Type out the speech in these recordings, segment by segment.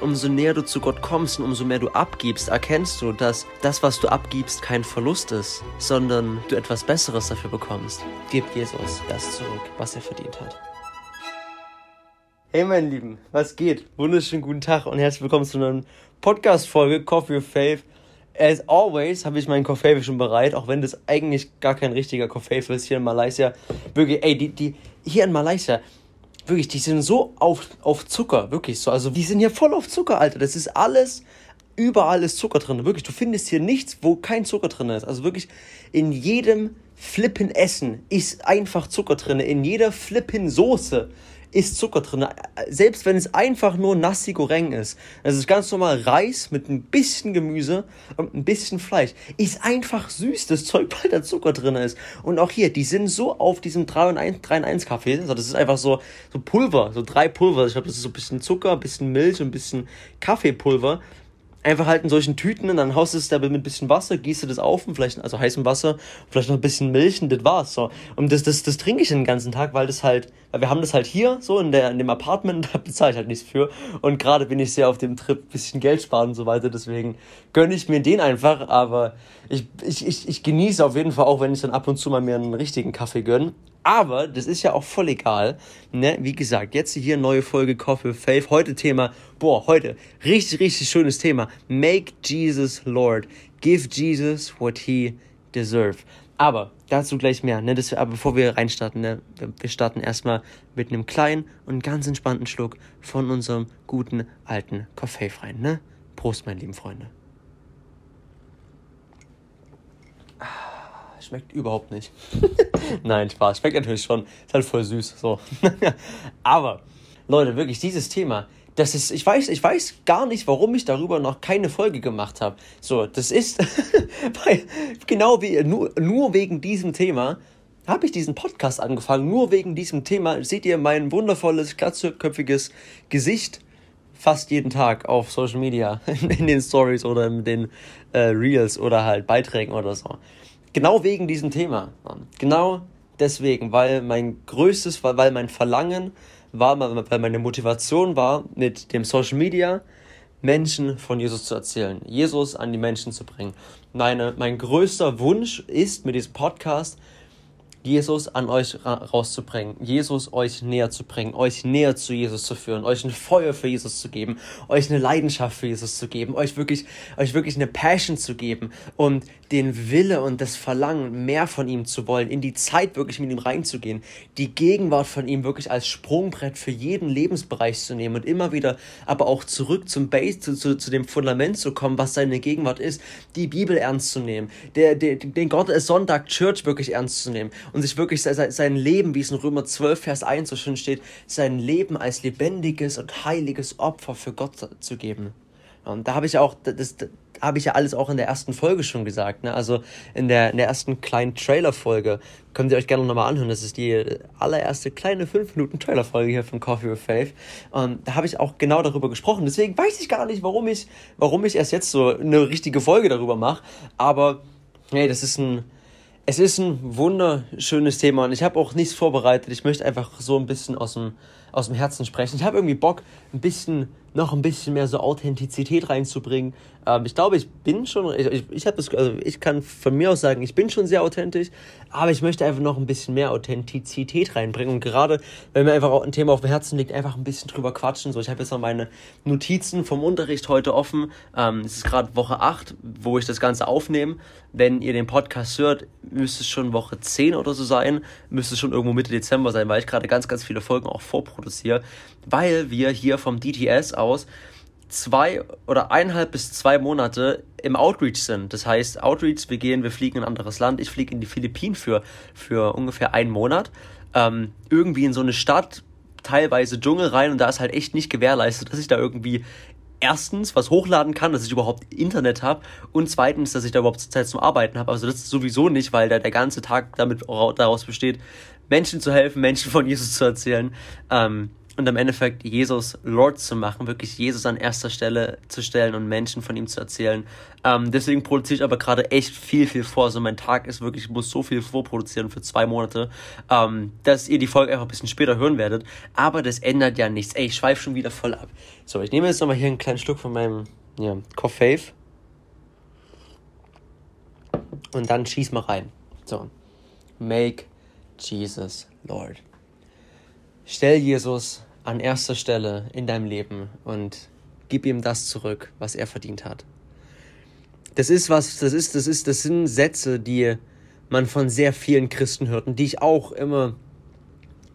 umso näher du zu Gott kommst und umso mehr du abgibst, erkennst du, dass das, was du abgibst, kein Verlust ist, sondern du etwas Besseres dafür bekommst. Gib Jesus das zurück, was er verdient hat. Hey mein Lieben, was geht? Wunderschönen guten Tag und herzlich willkommen zu einer Podcast-Folge Coffee of Faith. As always habe ich meinen Coffee schon bereit, auch wenn das eigentlich gar kein richtiger Coffee ist hier in Malaysia. Wirklich, ey, die, die, hier in Malaysia, wirklich, die sind so auf, auf Zucker, wirklich so. Also die sind hier voll auf Zucker, Alter. Das ist alles, überall ist Zucker drin. Wirklich, du findest hier nichts, wo kein Zucker drin ist. Also wirklich, in jedem Flippen Essen ist einfach Zucker drin. In jeder Flippen Soße ist Zucker drin. Selbst wenn es einfach nur Nasi Goreng ist. Das ist ganz normal Reis mit ein bisschen Gemüse und ein bisschen Fleisch. Ist einfach süß, das Zeug, weil da Zucker drin ist. Und auch hier, die sind so auf diesem 3 in 1, 3 in 1 Kaffee. Also das ist einfach so, so Pulver, so drei Pulver. Ich glaube, das ist so ein bisschen Zucker, ein bisschen Milch und ein bisschen Kaffeepulver einfach halt in solchen Tüten und dann haust du es da mit ein bisschen Wasser, gießt du das auf und vielleicht, also heißem Wasser, vielleicht noch ein bisschen Milch und das war's so. Und das, das, das trinke ich den ganzen Tag, weil das halt, weil wir haben das halt hier so in, der, in dem Apartment, da bezahle ich halt nichts für. Und gerade bin ich sehr auf dem Trip, bisschen Geld sparen und so weiter, deswegen gönne ich mir den einfach, aber ich, ich, ich, ich genieße auf jeden Fall auch, wenn ich dann ab und zu mal mir einen richtigen Kaffee gönne. Aber das ist ja auch voll egal. Ne? Wie gesagt, jetzt hier neue Folge Coffee Faith. Heute Thema, boah, heute richtig, richtig schönes Thema. Make Jesus Lord. Give Jesus what he deserves. Aber dazu gleich mehr. Ne? Das, aber bevor wir reinstarten, ne? wir starten erstmal mit einem kleinen und ganz entspannten Schluck von unserem guten alten Kaffee rein. Ne? Prost, meine lieben Freunde. Schmeckt überhaupt nicht. Nein, Spaß. Schmeckt natürlich schon. Ist halt voll süß. So. Aber, Leute, wirklich, dieses Thema, das ist, ich weiß, ich weiß gar nicht, warum ich darüber noch keine Folge gemacht habe. So, das ist, weil, genau wie, nur, nur wegen diesem Thema habe ich diesen Podcast angefangen. Nur wegen diesem Thema seht ihr mein wundervolles, glatzköpfiges Gesicht fast jeden Tag auf Social Media, in den Stories oder in den äh, Reels oder halt Beiträgen oder so. Genau wegen diesem Thema. Genau deswegen, weil mein größtes, weil mein Verlangen war, weil meine Motivation war, mit dem Social Media Menschen von Jesus zu erzählen, Jesus an die Menschen zu bringen. Meine, mein größter Wunsch ist mit diesem Podcast, Jesus an euch rauszubringen, Jesus euch näher zu bringen, euch näher zu Jesus zu führen, euch ein Feuer für Jesus zu geben, euch eine Leidenschaft für Jesus zu geben, euch wirklich, euch wirklich eine Passion zu geben und den Wille und das Verlangen, mehr von ihm zu wollen, in die Zeit wirklich mit ihm reinzugehen, die Gegenwart von ihm wirklich als Sprungbrett für jeden Lebensbereich zu nehmen und immer wieder aber auch zurück zum Base, zu, zu, zu dem Fundament zu kommen, was seine Gegenwart ist, die Bibel ernst zu nehmen, der, der, den Gott Sonntag Church wirklich ernst zu nehmen und sich wirklich sein Leben, wie es in Römer 12, Vers 1 so schön steht, sein Leben als lebendiges und heiliges Opfer für Gott zu geben. Und da habe ich auch, das, das habe ich ja alles auch in der ersten Folge schon gesagt. Ne? Also in der, in der ersten kleinen Trailer-Folge könnt ihr euch gerne nochmal anhören. Das ist die allererste kleine 5-Minuten-Trailer-Folge hier von Coffee with Faith. Und da habe ich auch genau darüber gesprochen. Deswegen weiß ich gar nicht, warum ich, warum ich erst jetzt so eine richtige Folge darüber mache. Aber hey, das ist ein, es ist ein wunderschönes Thema und ich habe auch nichts vorbereitet. Ich möchte einfach so ein bisschen aus dem, aus dem Herzen sprechen. Ich habe irgendwie Bock, ein bisschen noch ein bisschen mehr so Authentizität reinzubringen. Ähm, ich glaube, ich bin schon, ich, ich, habe das, also ich kann von mir aus sagen, ich bin schon sehr authentisch, aber ich möchte einfach noch ein bisschen mehr Authentizität reinbringen. Und gerade, wenn mir einfach ein Thema auf dem Herzen liegt, einfach ein bisschen drüber quatschen. So, ich habe jetzt noch meine Notizen vom Unterricht heute offen. Ähm, es ist gerade Woche 8, wo ich das Ganze aufnehme. Wenn ihr den Podcast hört, müsste es schon Woche 10 oder so sein, müsste es schon irgendwo Mitte Dezember sein, weil ich gerade ganz, ganz viele Folgen auch vorproduziere, weil wir hier vom DTS aus zwei oder eineinhalb bis zwei Monate im Outreach sind. Das heißt, Outreach, wir gehen, wir fliegen in ein anderes Land. Ich fliege in die Philippinen für, für ungefähr einen Monat. Ähm, irgendwie in so eine Stadt, teilweise Dschungel rein und da ist halt echt nicht gewährleistet, dass ich da irgendwie erstens was hochladen kann, dass ich überhaupt Internet habe und zweitens, dass ich da überhaupt Zeit zum Arbeiten habe. Also das sowieso nicht, weil da der ganze Tag damit daraus besteht, Menschen zu helfen, Menschen von Jesus zu erzählen. Ähm, und im Endeffekt Jesus Lord zu machen, wirklich Jesus an erster Stelle zu stellen und Menschen von ihm zu erzählen. Ähm, deswegen produziere ich aber gerade echt viel, viel vor. Also mein Tag ist wirklich, ich muss so viel vorproduzieren für zwei Monate, ähm, dass ihr die Folge einfach ein bisschen später hören werdet. Aber das ändert ja nichts. Ey, ich schweife schon wieder voll ab. So, ich nehme jetzt nochmal hier einen kleinen Schluck von meinem ja, Coffee. Und dann schieß mal rein. So. Make Jesus Lord. Stell Jesus an erster Stelle in deinem Leben und gib ihm das zurück, was er verdient hat. Das ist was, das ist, das ist, das sind Sätze, die man von sehr vielen Christen hört und die ich auch immer,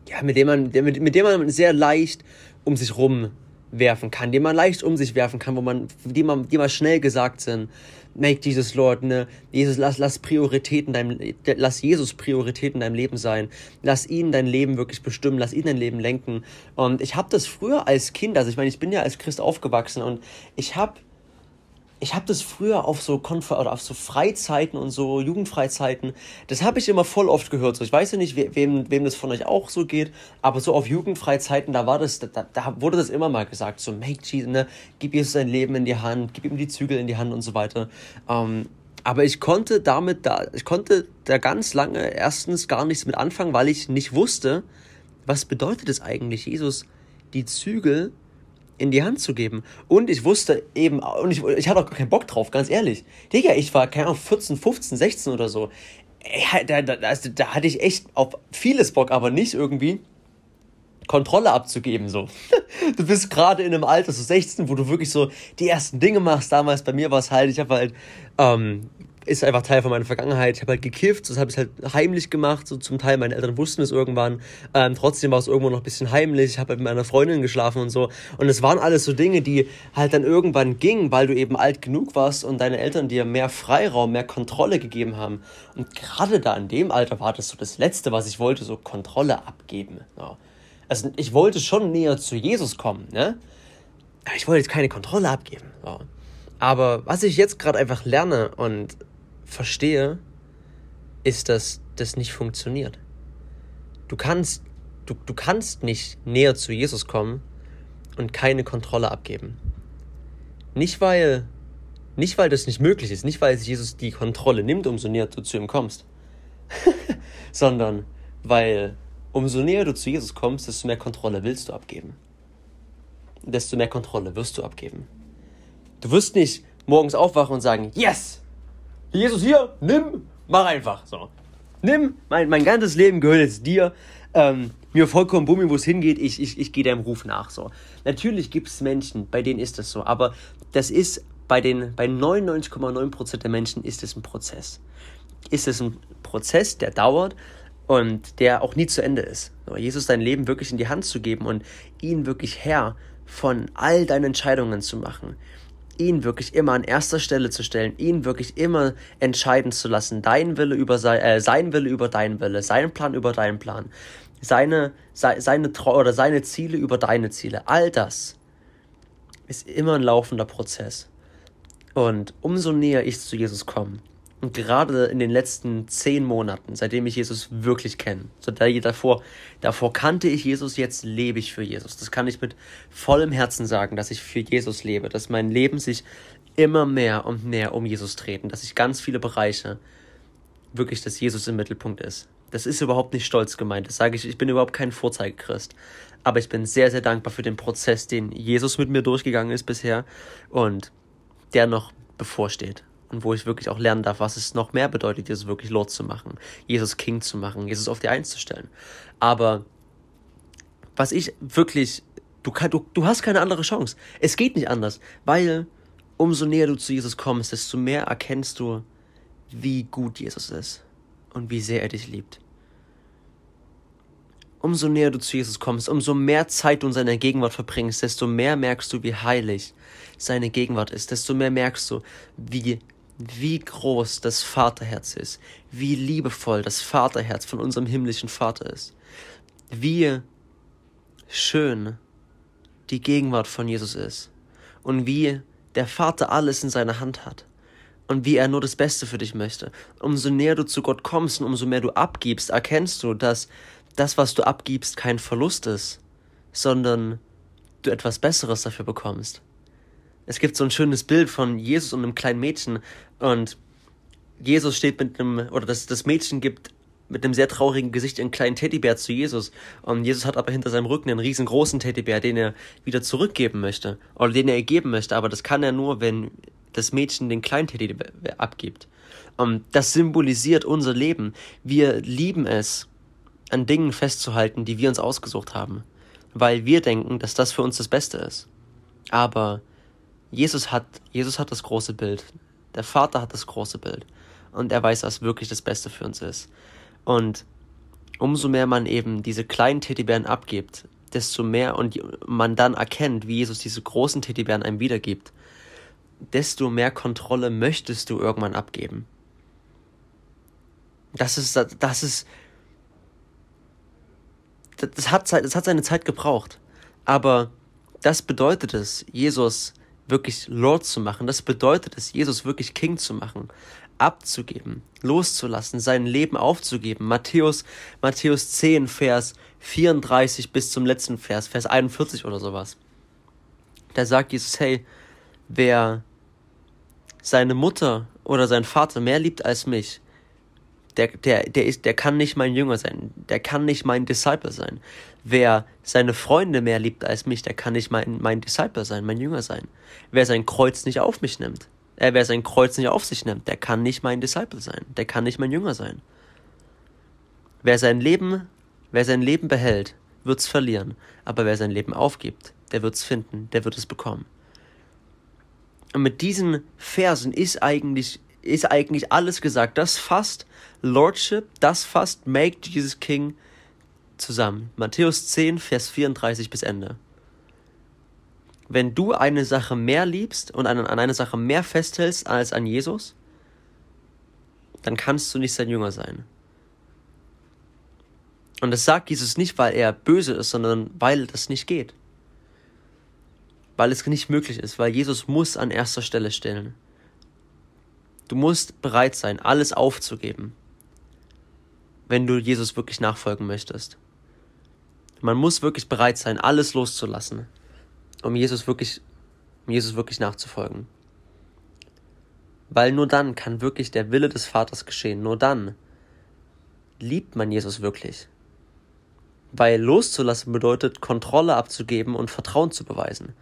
ja, mit dem man, mit, mit dem man sehr leicht um sich rum werfen kann, die man leicht um sich werfen kann, wo man, die man, die mal schnell gesagt sind. Make Jesus Lord, ne? Jesus, lass, lass Prioritäten deinem, lass Jesus Prioritäten in deinem Leben sein. Lass ihn dein Leben wirklich bestimmen, lass ihn dein Leben lenken. Und ich habe das früher als Kind, also ich meine, ich bin ja als Christ aufgewachsen und ich habe ich habe das früher auf so Konfer oder auf so Freizeiten und so Jugendfreizeiten, das habe ich immer voll oft gehört. So, ich weiß ja nicht, wem, wem das von euch auch so geht, aber so auf Jugendfreizeiten, da war das, da, da wurde das immer mal gesagt, so make Jesus, ne, gib Jesus sein Leben in die Hand, gib ihm die Zügel in die Hand und so weiter. Ähm, aber ich konnte damit da, ich konnte da ganz lange erstens gar nichts mit anfangen, weil ich nicht wusste, was bedeutet es eigentlich, Jesus die Zügel in die Hand zu geben. Und ich wusste eben, und ich, ich hatte auch keinen Bock drauf, ganz ehrlich. Digga, ich war, keine Ahnung, 14, 15, 16 oder so. Da, da, da, da hatte ich echt auf vieles Bock, aber nicht irgendwie Kontrolle abzugeben, so. Du bist gerade in einem Alter, so 16, wo du wirklich so die ersten Dinge machst. Damals bei mir war es halt, ich habe halt ähm, ist einfach Teil von meiner Vergangenheit. Ich habe halt gekifft, das habe ich halt heimlich gemacht, so zum Teil. Meine Eltern wussten es irgendwann. Ähm, trotzdem war es irgendwo noch ein bisschen heimlich. Ich habe halt mit meiner Freundin geschlafen und so. Und es waren alles so Dinge, die halt dann irgendwann gingen, weil du eben alt genug warst und deine Eltern dir mehr Freiraum, mehr Kontrolle gegeben haben. Und gerade da in dem Alter war das so das Letzte, was ich wollte, so Kontrolle abgeben. Ja. Also ich wollte schon näher zu Jesus kommen, ne? Aber ich wollte jetzt keine Kontrolle abgeben. Ja. Aber was ich jetzt gerade einfach lerne und verstehe, ist, dass das nicht funktioniert. Du kannst, du, du kannst nicht näher zu Jesus kommen und keine Kontrolle abgeben. Nicht weil, nicht weil das nicht möglich ist, nicht weil Jesus die Kontrolle nimmt, umso näher du zu ihm kommst, sondern weil umso näher du zu Jesus kommst, desto mehr Kontrolle willst du abgeben. Desto mehr Kontrolle wirst du abgeben. Du wirst nicht morgens aufwachen und sagen, yes, Jesus hier, nimm, mach einfach. So. Nimm, mein, mein ganzes Leben gehört jetzt dir. Ähm, mir vollkommen bummi, wo es hingeht, ich, ich, ich gehe deinem Ruf nach. So. Natürlich gibt es Menschen, bei denen ist das so, aber das ist bei den bei 99,9% der Menschen ist es ein Prozess. Ist es ein Prozess, der dauert und der auch nie zu Ende ist. So, Jesus dein Leben wirklich in die Hand zu geben und ihn wirklich Herr von all deinen Entscheidungen zu machen ihn wirklich immer an erster Stelle zu stellen, ihn wirklich immer entscheiden zu lassen, dein Wille über sein, äh, sein Wille über deinen Wille, sein Plan über deinen Plan, seine, se, seine oder seine Ziele über deine Ziele, all das ist immer ein laufender Prozess. Und umso näher ich zu Jesus komme, und gerade in den letzten zehn Monaten, seitdem ich Jesus wirklich kenne, so davor, davor kannte ich Jesus, jetzt lebe ich für Jesus. Das kann ich mit vollem Herzen sagen, dass ich für Jesus lebe, dass mein Leben sich immer mehr und mehr um Jesus treten, dass ich ganz viele Bereiche wirklich, dass Jesus im Mittelpunkt ist. Das ist überhaupt nicht stolz gemeint. Das sage ich, ich bin überhaupt kein Vorzeigechrist. Aber ich bin sehr, sehr dankbar für den Prozess, den Jesus mit mir durchgegangen ist bisher und der noch bevorsteht und wo ich wirklich auch lernen darf, was es noch mehr bedeutet, Jesus wirklich Lord zu machen, Jesus King zu machen, Jesus auf die Eins zu stellen. Aber was ich wirklich, du, du, du hast keine andere Chance. Es geht nicht anders, weil umso näher du zu Jesus kommst, desto mehr erkennst du, wie gut Jesus ist und wie sehr er dich liebt. Umso näher du zu Jesus kommst, umso mehr Zeit du in seiner Gegenwart verbringst, desto mehr merkst du, wie heilig seine Gegenwart ist, desto mehr merkst du, wie wie groß das Vaterherz ist, wie liebevoll das Vaterherz von unserem himmlischen Vater ist, wie schön die Gegenwart von Jesus ist und wie der Vater alles in seiner Hand hat und wie er nur das Beste für dich möchte. Umso näher du zu Gott kommst und umso mehr du abgibst, erkennst du, dass das, was du abgibst, kein Verlust ist, sondern du etwas Besseres dafür bekommst. Es gibt so ein schönes Bild von Jesus und einem kleinen Mädchen und Jesus steht mit einem, oder das, das Mädchen gibt mit einem sehr traurigen Gesicht einen kleinen Teddybär zu Jesus. Und Jesus hat aber hinter seinem Rücken einen riesengroßen Teddybär, den er wieder zurückgeben möchte. Oder den er geben möchte. Aber das kann er nur, wenn das Mädchen den kleinen Teddybär abgibt. Und das symbolisiert unser Leben. Wir lieben es, an Dingen festzuhalten, die wir uns ausgesucht haben. Weil wir denken, dass das für uns das Beste ist. Aber Jesus hat, Jesus hat das große Bild. Der Vater hat das große Bild. Und er weiß, was wirklich das Beste für uns ist. Und umso mehr man eben diese kleinen Teddybären abgibt, desto mehr und man dann erkennt, wie Jesus diese großen Teddybären einem wiedergibt, desto mehr Kontrolle möchtest du irgendwann abgeben. Das ist, das ist, das hat, das hat seine Zeit gebraucht. Aber das bedeutet es, Jesus wirklich Lord zu machen. Das bedeutet es, Jesus wirklich King zu machen abzugeben, loszulassen, sein Leben aufzugeben. Matthäus, Matthäus 10, Vers 34 bis zum letzten Vers, Vers 41 oder sowas. Da sagt Jesus, hey, wer seine Mutter oder seinen Vater mehr liebt als mich, der, der, der, ist, der kann nicht mein Jünger sein, der kann nicht mein Disciple sein. Wer seine Freunde mehr liebt als mich, der kann nicht mein, mein Disciple sein, mein Jünger sein. Wer sein Kreuz nicht auf mich nimmt, er, wer sein Kreuz nicht auf sich nimmt, der kann nicht mein Disciple sein, der kann nicht mein Jünger sein. Wer sein Leben, wer sein Leben behält, wird's verlieren, aber wer sein Leben aufgibt, der wird's finden, der wird es bekommen. Und mit diesen Versen ist eigentlich, ist eigentlich alles gesagt. Das fasst Lordship, das fasst Make Jesus King zusammen. Matthäus 10, Vers 34 bis Ende wenn du eine Sache mehr liebst und an, an eine Sache mehr festhältst als an Jesus, dann kannst du nicht sein Jünger sein. Und das sagt Jesus nicht, weil er böse ist, sondern weil das nicht geht. Weil es nicht möglich ist, weil Jesus muss an erster Stelle stellen. Du musst bereit sein, alles aufzugeben, wenn du Jesus wirklich nachfolgen möchtest. Man muss wirklich bereit sein, alles loszulassen um Jesus wirklich, um Jesus wirklich nachzufolgen. Weil nur dann kann wirklich der Wille des Vaters geschehen. Nur dann liebt man Jesus wirklich. Weil loszulassen bedeutet, Kontrolle abzugeben und Vertrauen zu beweisen.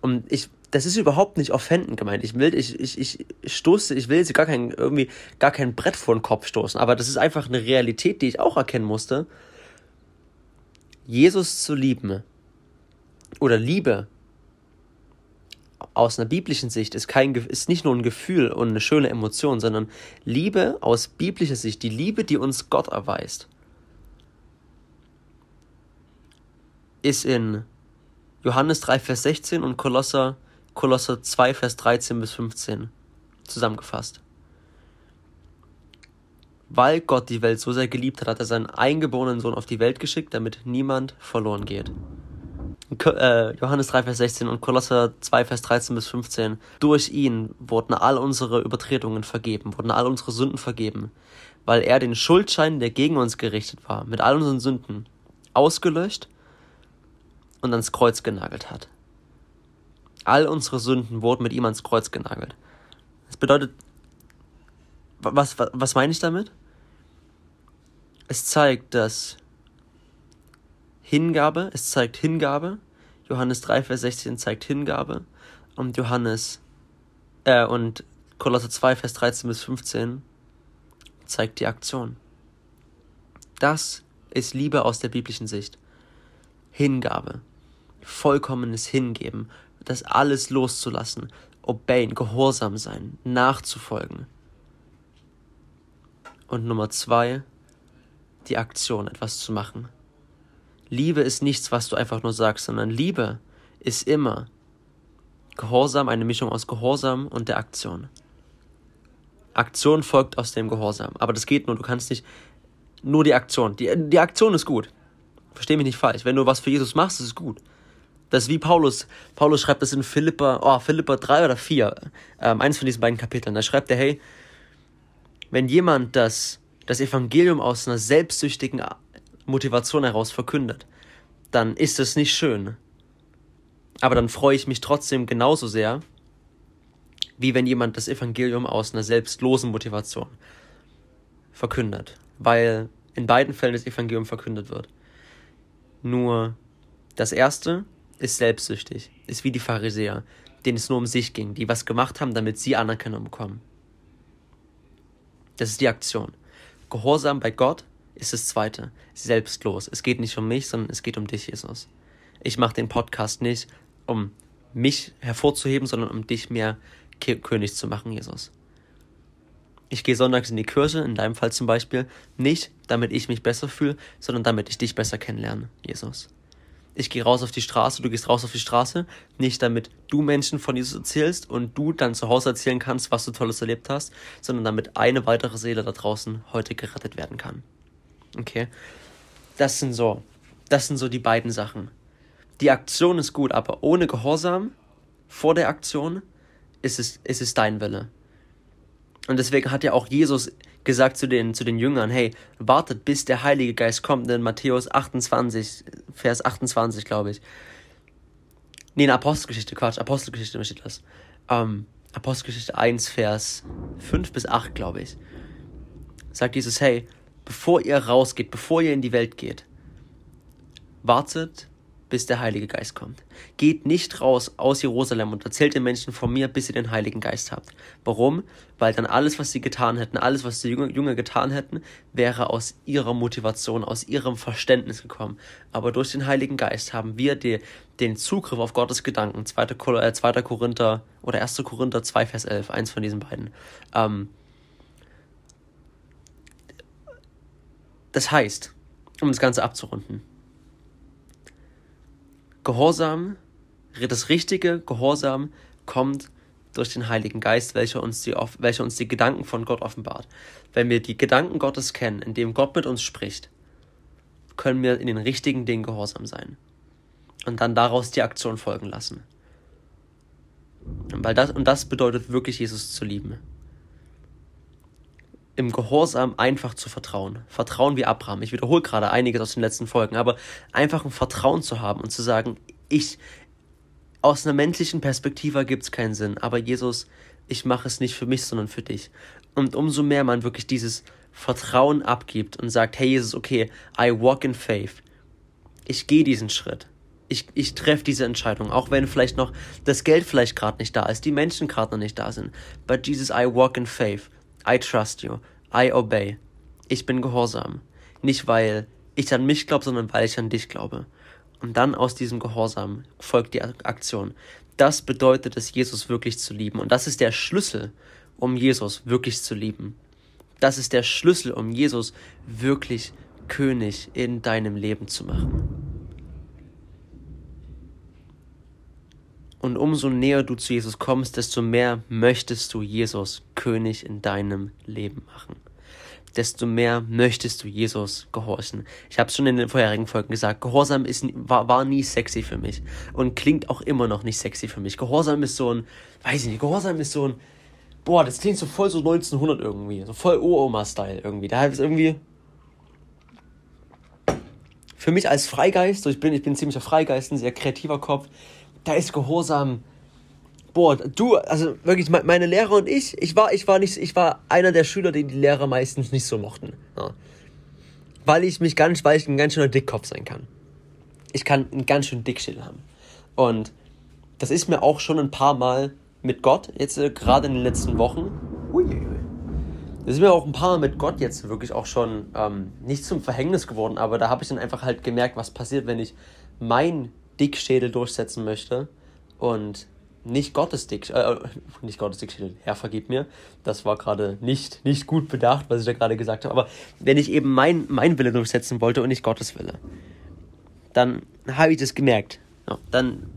Und ich, das ist überhaupt nicht offendend gemeint. Ich will, ich, ich, ich stoße, ich will jetzt gar kein, irgendwie, gar kein Brett vor den Kopf stoßen. Aber das ist einfach eine Realität, die ich auch erkennen musste. Jesus zu lieben oder Liebe aus einer biblischen Sicht ist, kein, ist nicht nur ein Gefühl und eine schöne Emotion, sondern Liebe aus biblischer Sicht, die Liebe, die uns Gott erweist, ist in Johannes 3, Vers 16 und Kolosser, Kolosser 2, Vers 13 bis 15 zusammengefasst. Weil Gott die Welt so sehr geliebt hat, hat er seinen eingeborenen Sohn auf die Welt geschickt, damit niemand verloren geht äh, Johannes 3, Vers 16 und Kolosser 2, Vers 13 bis 15. Durch ihn wurden all unsere Übertretungen vergeben, wurden all unsere Sünden vergeben, weil er den Schuldschein, der gegen uns gerichtet war, mit all unseren Sünden ausgelöscht und ans Kreuz genagelt hat. All unsere Sünden wurden mit ihm ans Kreuz genagelt. Das bedeutet, was, was, was meine ich damit? Es zeigt, dass Hingabe, es zeigt Hingabe. Johannes 3, Vers 16 zeigt Hingabe. Und Johannes, äh, und Kolosser 2, Vers 13 bis 15 zeigt die Aktion. Das ist Liebe aus der biblischen Sicht. Hingabe. Vollkommenes Hingeben. Das alles loszulassen. Obeyen, gehorsam sein. Nachzufolgen. Und Nummer zwei, die Aktion, etwas zu machen. Liebe ist nichts, was du einfach nur sagst, sondern Liebe ist immer Gehorsam, eine Mischung aus Gehorsam und der Aktion. Aktion folgt aus dem Gehorsam. Aber das geht nur, du kannst nicht nur die Aktion. Die, die Aktion ist gut. Versteh mich nicht falsch. Wenn du was für Jesus machst, ist es gut. Das ist wie Paulus. Paulus schreibt das in Philippa, oh, Philippa 3 oder 4. Ähm, eins von diesen beiden Kapiteln. Da schreibt er, hey, wenn jemand das, das Evangelium aus einer selbstsüchtigen Motivation heraus verkündet, dann ist es nicht schön. Aber dann freue ich mich trotzdem genauso sehr, wie wenn jemand das Evangelium aus einer selbstlosen Motivation verkündet, weil in beiden Fällen das Evangelium verkündet wird. Nur das erste ist selbstsüchtig, ist wie die Pharisäer, denen es nur um sich ging, die was gemacht haben, damit sie Anerkennung bekommen. Das ist die Aktion. Gehorsam bei Gott ist das zweite, selbstlos. Es geht nicht um mich, sondern es geht um dich, Jesus. Ich mache den Podcast nicht, um mich hervorzuheben, sondern um dich mehr König zu machen, Jesus. Ich gehe sonntags in die Kirche, in deinem Fall zum Beispiel, nicht damit ich mich besser fühle, sondern damit ich dich besser kennenlerne, Jesus. Ich gehe raus auf die Straße, du gehst raus auf die Straße, nicht damit du Menschen von Jesus erzählst und du dann zu Hause erzählen kannst, was du Tolles erlebt hast, sondern damit eine weitere Seele da draußen heute gerettet werden kann. Okay? Das sind so, das sind so die beiden Sachen. Die Aktion ist gut, aber ohne Gehorsam vor der Aktion ist es, ist es dein Wille. Und deswegen hat ja auch Jesus gesagt zu den, zu den Jüngern, hey, wartet, bis der Heilige Geist kommt, in Matthäus 28, Vers 28, glaube ich. Nee, in Apostelgeschichte, Quatsch, Apostelgeschichte steht das. Ähm, Apostelgeschichte 1, Vers 5 bis 8, glaube ich. Sagt Jesus, hey, bevor ihr rausgeht, bevor ihr in die Welt geht, wartet, bis der Heilige Geist kommt. Geht nicht raus aus Jerusalem und erzählt den Menschen von mir, bis ihr den Heiligen Geist habt. Warum? Weil dann alles, was sie getan hätten, alles, was die Jünger getan hätten, wäre aus ihrer Motivation, aus ihrem Verständnis gekommen. Aber durch den Heiligen Geist haben wir die, den Zugriff auf Gottes Gedanken. 2. Äh, 2. Korinther oder 1. Korinther 2, Vers 11, eins von diesen beiden. Ähm, das heißt, um das Ganze abzurunden, Gehorsam, das richtige Gehorsam kommt durch den Heiligen Geist, welcher uns, die, welcher uns die Gedanken von Gott offenbart. Wenn wir die Gedanken Gottes kennen, indem Gott mit uns spricht, können wir in den richtigen Dingen gehorsam sein. Und dann daraus die Aktion folgen lassen. Weil das, und das bedeutet wirklich, Jesus zu lieben im Gehorsam einfach zu vertrauen. Vertrauen wie Abraham. Ich wiederhole gerade einiges aus den letzten Folgen, aber einfach ein Vertrauen zu haben und zu sagen, ich, aus einer menschlichen Perspektive gibt es keinen Sinn, aber Jesus, ich mache es nicht für mich, sondern für dich. Und umso mehr man wirklich dieses Vertrauen abgibt und sagt, hey Jesus, okay, I walk in faith. Ich gehe diesen Schritt. Ich, ich treffe diese Entscheidung, auch wenn vielleicht noch das Geld vielleicht gerade nicht da ist, die Menschen gerade noch nicht da sind. But Jesus, I walk in faith. I trust you. I obey. Ich bin gehorsam. Nicht weil ich an mich glaube, sondern weil ich an dich glaube. Und dann aus diesem Gehorsam folgt die Aktion. Das bedeutet es, Jesus wirklich zu lieben. Und das ist der Schlüssel, um Jesus wirklich zu lieben. Das ist der Schlüssel, um Jesus wirklich König in deinem Leben zu machen. Und umso näher du zu Jesus kommst, desto mehr möchtest du Jesus König in deinem Leben machen. Desto mehr möchtest du Jesus gehorchen. Ich habe es schon in den vorherigen Folgen gesagt, Gehorsam ist, war, war nie sexy für mich und klingt auch immer noch nicht sexy für mich. Gehorsam ist so ein, weiß ich nicht, Gehorsam ist so ein, boah, das klingt so voll so 1900 irgendwie, so voll Uroma-Style irgendwie. Da ist irgendwie, für mich als Freigeist, so ich bin, ich bin ziemlicher Freigeist, ein sehr kreativer Kopf, da ist Gehorsam. Boah, du, also wirklich, meine Lehrer und ich, ich war, ich war nicht, ich war einer der Schüler, den die Lehrer meistens nicht so mochten. Ja. Weil ich mich ganz, weil ich ein ganz schöner Dickkopf sein kann. Ich kann einen ganz schön Dickschädel haben. Und das ist mir auch schon ein paar Mal mit Gott, jetzt äh, gerade in den letzten Wochen, uiuiui, das ist mir auch ein paar Mal mit Gott jetzt wirklich auch schon ähm, nicht zum Verhängnis geworden, aber da habe ich dann einfach halt gemerkt, was passiert, wenn ich mein Dickschädel durchsetzen möchte und nicht Gottes Dick, äh, nicht Gottes Dickschädel, Herr vergib mir, das war gerade nicht, nicht gut bedacht, was ich da gerade gesagt habe, aber wenn ich eben mein, mein Wille durchsetzen wollte und nicht Gottes Wille, dann habe ich das gemerkt. Ja, dann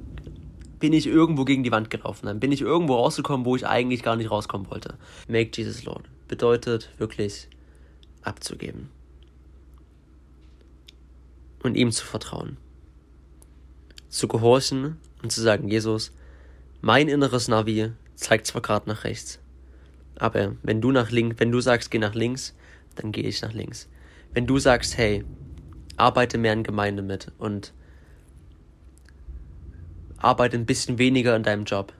bin ich irgendwo gegen die Wand gelaufen, dann bin ich irgendwo rausgekommen, wo ich eigentlich gar nicht rauskommen wollte. Make Jesus Lord bedeutet wirklich abzugeben und ihm zu vertrauen zu gehorchen und zu sagen, Jesus, mein inneres Navi zeigt zwar gerade nach rechts, aber wenn du nach links, wenn du sagst, geh nach links, dann gehe ich nach links. Wenn du sagst, hey, arbeite mehr in Gemeinde mit und arbeite ein bisschen weniger in deinem Job.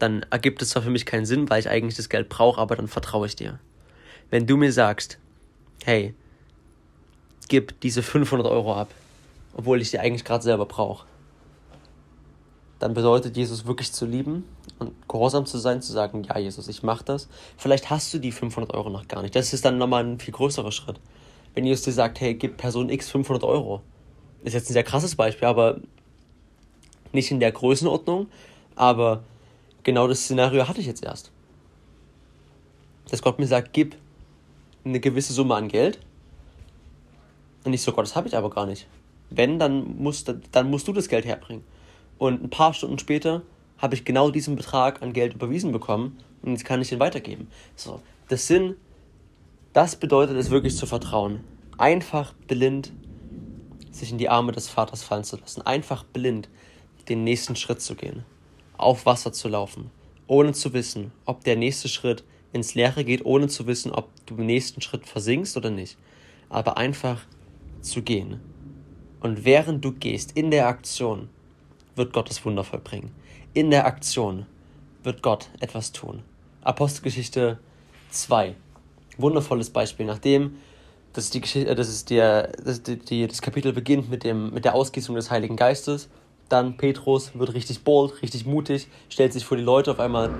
Dann ergibt es zwar für mich keinen Sinn, weil ich eigentlich das Geld brauche, aber dann vertraue ich dir. Wenn du mir sagst, hey, gib diese 500 Euro ab, obwohl ich die eigentlich gerade selber brauche, dann bedeutet Jesus wirklich zu lieben und gehorsam zu sein, zu sagen, ja Jesus, ich mache das. Vielleicht hast du die 500 Euro noch gar nicht. Das ist dann nochmal ein viel größerer Schritt. Wenn Jesus dir sagt, hey, gib Person X 500 Euro. Ist jetzt ein sehr krasses Beispiel, aber nicht in der Größenordnung, aber genau das Szenario hatte ich jetzt erst. Dass Gott mir sagt, gib eine gewisse Summe an Geld. Und ich so, Gott, das habe ich aber gar nicht. Wenn, dann musst, dann musst du das Geld herbringen. Und ein paar Stunden später habe ich genau diesen Betrag an Geld überwiesen bekommen und jetzt kann ich ihn weitergeben. So, das Sinn, das bedeutet es wirklich zu vertrauen. Einfach blind sich in die Arme des Vaters fallen zu lassen. Einfach blind den nächsten Schritt zu gehen. Auf Wasser zu laufen. Ohne zu wissen, ob der nächste Schritt ins Leere geht, ohne zu wissen, ob du im nächsten Schritt versinkst oder nicht. Aber einfach zu gehen. Und während du gehst, in der Aktion, wird Gott das Wunder vollbringen. In der Aktion wird Gott etwas tun. Apostelgeschichte 2. Wundervolles Beispiel. Nachdem das, die Geschichte, äh, das, ist der, das, die, das Kapitel beginnt mit, dem, mit der Ausgießung des Heiligen Geistes, dann Petrus wird richtig bold, richtig mutig, stellt sich vor die Leute, auf einmal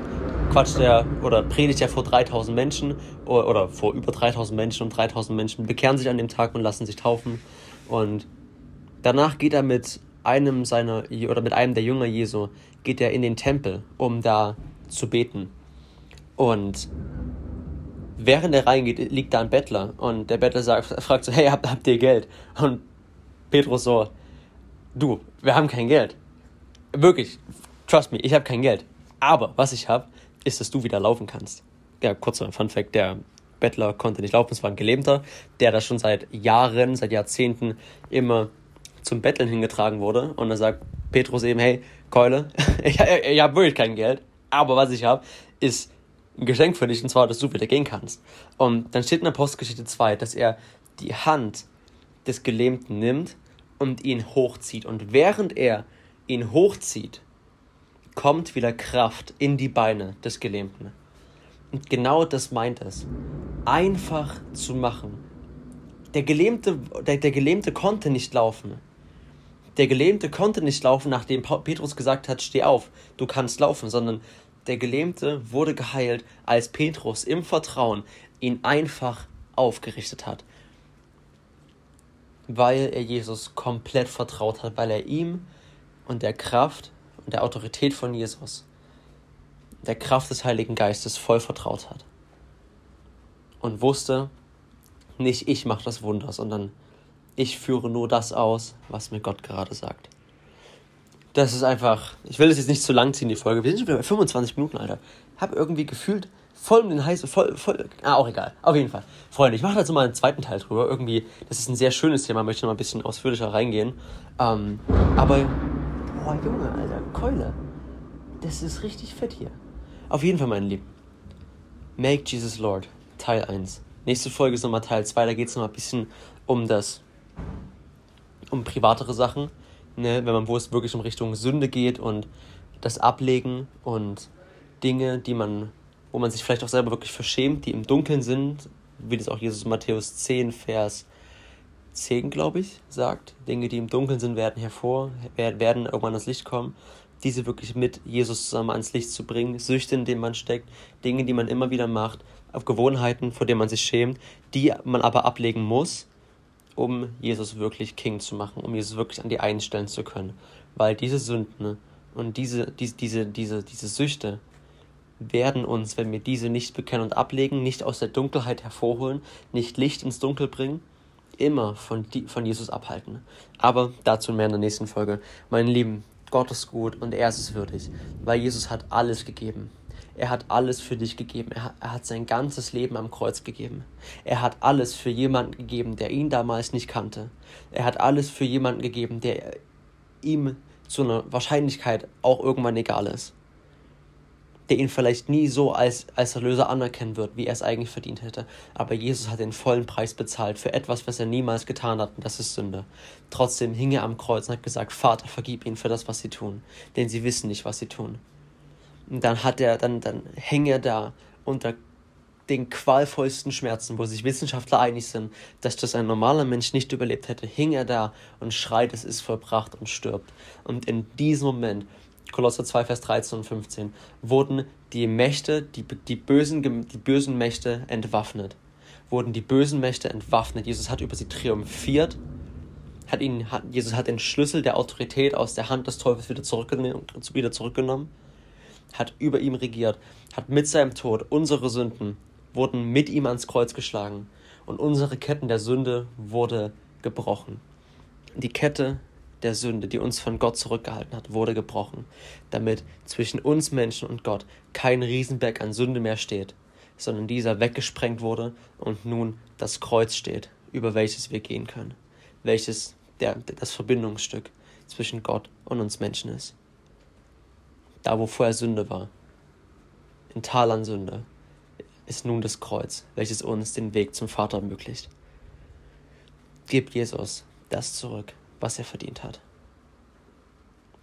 quatscht er oder predigt er vor 3000 Menschen oder, oder vor über 3000 Menschen und 3000 Menschen bekehren sich an dem Tag und lassen sich taufen. Und danach geht er mit einem seiner oder mit einem der Jünger Jesu geht er in den Tempel, um da zu beten. Und während er reingeht, liegt da ein Bettler und der Bettler sagt, fragt so, hey, habt, habt ihr Geld? Und Petrus so, du, wir haben kein Geld. Wirklich, trust me, ich habe kein Geld. Aber was ich habe, ist, dass du wieder laufen kannst. Ja, kurzer Fun Fact, der Bettler konnte nicht laufen, es war ein Gelähmter, der da schon seit Jahren, seit Jahrzehnten immer zum Betteln hingetragen wurde. Und dann sagt Petrus eben, hey, Keule, ich, ich habe wirklich kein Geld, aber was ich habe, ist ein Geschenk für dich, und zwar, dass du wieder gehen kannst. Und dann steht in der Postgeschichte 2, dass er die Hand des Gelähmten nimmt und ihn hochzieht. Und während er ihn hochzieht, kommt wieder Kraft in die Beine des Gelähmten. Und genau das meint es. Einfach zu machen. Der Gelähmte, der, der Gelähmte konnte nicht laufen. Der Gelähmte konnte nicht laufen, nachdem Petrus gesagt hat, steh auf, du kannst laufen, sondern der Gelähmte wurde geheilt, als Petrus im Vertrauen ihn einfach aufgerichtet hat. Weil er Jesus komplett vertraut hat, weil er ihm und der Kraft und der Autorität von Jesus, der Kraft des Heiligen Geistes voll vertraut hat. Und wusste, nicht ich mache das Wunder, sondern ich führe nur das aus, was mir Gott gerade sagt. Das ist einfach. Ich will es jetzt nicht zu lang ziehen, die Folge. Wir sind schon wieder bei 25 Minuten, Alter. Hab irgendwie gefühlt voll um den heißen, voll, voll. Ah, auch egal. Auf jeden Fall. Freunde, ich mache dazu mal einen zweiten Teil drüber. Irgendwie, das ist ein sehr schönes Thema, möchte noch ein bisschen ausführlicher reingehen. Ähm, aber, boah, Junge, Alter, Keule. Das ist richtig fett hier. Auf jeden Fall, meine Lieben. Make Jesus Lord, Teil 1. Nächste Folge ist nochmal Teil 2, da geht es nochmal ein bisschen um das um privatere Sachen, ne, wenn man, wo es wirklich um Richtung Sünde geht und das Ablegen und Dinge, die man, wo man sich vielleicht auch selber wirklich verschämt, die im Dunkeln sind, wie das auch Jesus Matthäus 10, Vers 10, glaube ich, sagt. Dinge, die im Dunkeln sind, werden hervor, werden irgendwann ans Licht kommen. Diese wirklich mit Jesus zusammen ans Licht zu bringen, Süchte, in denen man steckt, Dinge, die man immer wieder macht, auf Gewohnheiten, vor denen man sich schämt, die man aber ablegen muss, um Jesus wirklich King zu machen, um Jesus wirklich an die einen stellen zu können. Weil diese Sünden und diese, diese, diese, diese, diese Süchte werden uns, wenn wir diese nicht bekennen und ablegen, nicht aus der Dunkelheit hervorholen, nicht Licht ins Dunkel bringen, immer von, von Jesus abhalten. Aber dazu mehr in der nächsten Folge. Meine Lieben, Gott ist gut und er ist es würdig, weil Jesus hat alles gegeben. Er hat alles für dich gegeben. Er hat, er hat sein ganzes Leben am Kreuz gegeben. Er hat alles für jemanden gegeben, der ihn damals nicht kannte. Er hat alles für jemanden gegeben, der ihm zu einer Wahrscheinlichkeit auch irgendwann egal ist. der ihn vielleicht nie so als, als Erlöser anerkennen wird, wie er es eigentlich verdient hätte. Aber Jesus hat den vollen Preis bezahlt für etwas, was er niemals getan hat, und das ist Sünde. Trotzdem hing er am Kreuz und hat gesagt, Vater, vergib ihnen für das, was sie tun, denn sie wissen nicht, was sie tun. Und dann hat er, dann, dann hing er da unter den qualvollsten Schmerzen, wo sich Wissenschaftler einig sind, dass das ein normaler Mensch nicht überlebt hätte, hing er da und schreit, es ist vollbracht und stirbt. Und in diesem Moment, Kolosser 2, Vers 13 und 15, wurden die Mächte, die, die, bösen, die bösen Mächte entwaffnet. Wurden die bösen Mächte entwaffnet. Jesus hat über sie triumphiert. Hat ihn, hat, Jesus hat den Schlüssel der Autorität aus der Hand des Teufels wieder zurückgenommen, wieder zurückgenommen hat über ihm regiert, hat mit seinem Tod unsere Sünden wurden mit ihm ans Kreuz geschlagen und unsere Ketten der Sünde wurde gebrochen. Die Kette der Sünde, die uns von Gott zurückgehalten hat, wurde gebrochen, damit zwischen uns Menschen und Gott kein Riesenberg an Sünde mehr steht, sondern dieser weggesprengt wurde und nun das Kreuz steht, über welches wir gehen können, welches der, das Verbindungsstück zwischen Gott und uns Menschen ist. Da, wo vorher Sünde war, in Tal an Sünde, ist nun das Kreuz, welches uns den Weg zum Vater ermöglicht. Gib Jesus das zurück, was er verdient hat.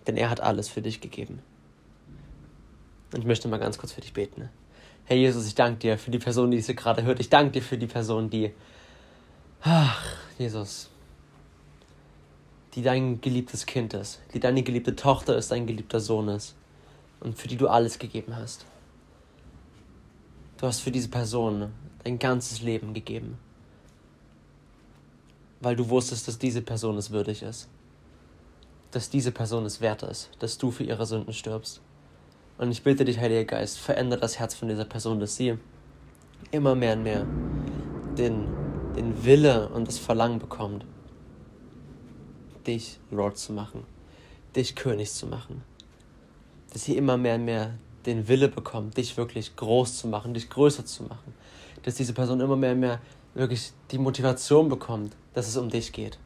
Denn er hat alles für dich gegeben. Und ich möchte mal ganz kurz für dich beten. Herr Jesus, ich danke dir für die Person, die es gerade hört. Ich danke dir für die Person, die, ach, Jesus, die dein geliebtes Kind ist, die deine geliebte Tochter ist, dein geliebter Sohn ist und für die du alles gegeben hast. Du hast für diese Person dein ganzes Leben gegeben, weil du wusstest, dass diese Person es würdig ist, dass diese Person es wert ist, dass du für ihre Sünden stirbst. Und ich bitte dich, Heiliger Geist, verändere das Herz von dieser Person, dass sie immer mehr und mehr den, den Wille und das Verlangen bekommt, dich Lord zu machen, dich König zu machen. Dass sie immer mehr und mehr den Wille bekommt, dich wirklich groß zu machen, dich größer zu machen. Dass diese Person immer mehr und mehr wirklich die Motivation bekommt, dass es um dich geht.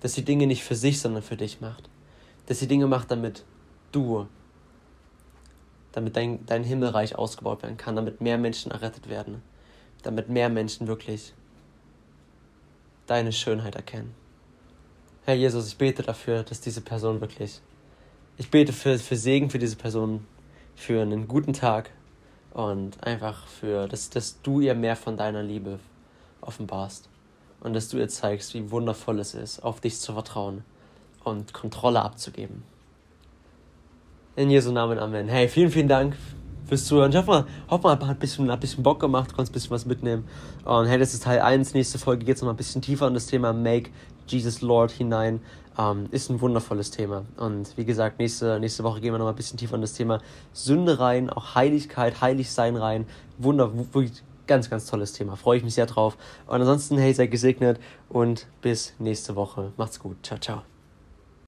Dass sie Dinge nicht für sich, sondern für dich macht. Dass sie Dinge macht, damit du, damit dein, dein Himmelreich ausgebaut werden kann, damit mehr Menschen errettet werden. Damit mehr Menschen wirklich deine Schönheit erkennen. Herr Jesus, ich bete dafür, dass diese Person wirklich, ich bete für, für Segen für diese Person, für einen guten Tag und einfach für, dass, dass du ihr mehr von deiner Liebe offenbarst und dass du ihr zeigst, wie wundervoll es ist, auf dich zu vertrauen und Kontrolle abzugeben. In Jesu Namen, Amen. Hey, vielen, vielen Dank fürs Zuhören. Ich hoffe mal, hoffe mal hat ein bisschen, ein bisschen Bock gemacht, konntest ein bisschen was mitnehmen. Und hey, das ist Teil 1. Nächste Folge geht es noch ein bisschen tiefer in das Thema Make Jesus Lord hinein. Ähm, ist ein wundervolles Thema. Und wie gesagt, nächste, nächste Woche gehen wir noch mal ein bisschen tiefer in das Thema Sünde rein, auch Heiligkeit, Heiligsein rein. Wunder, wirklich ganz, ganz tolles Thema. Freue ich mich sehr drauf. Und ansonsten, hey, seid gesegnet und bis nächste Woche. Macht's gut. Ciao, ciao.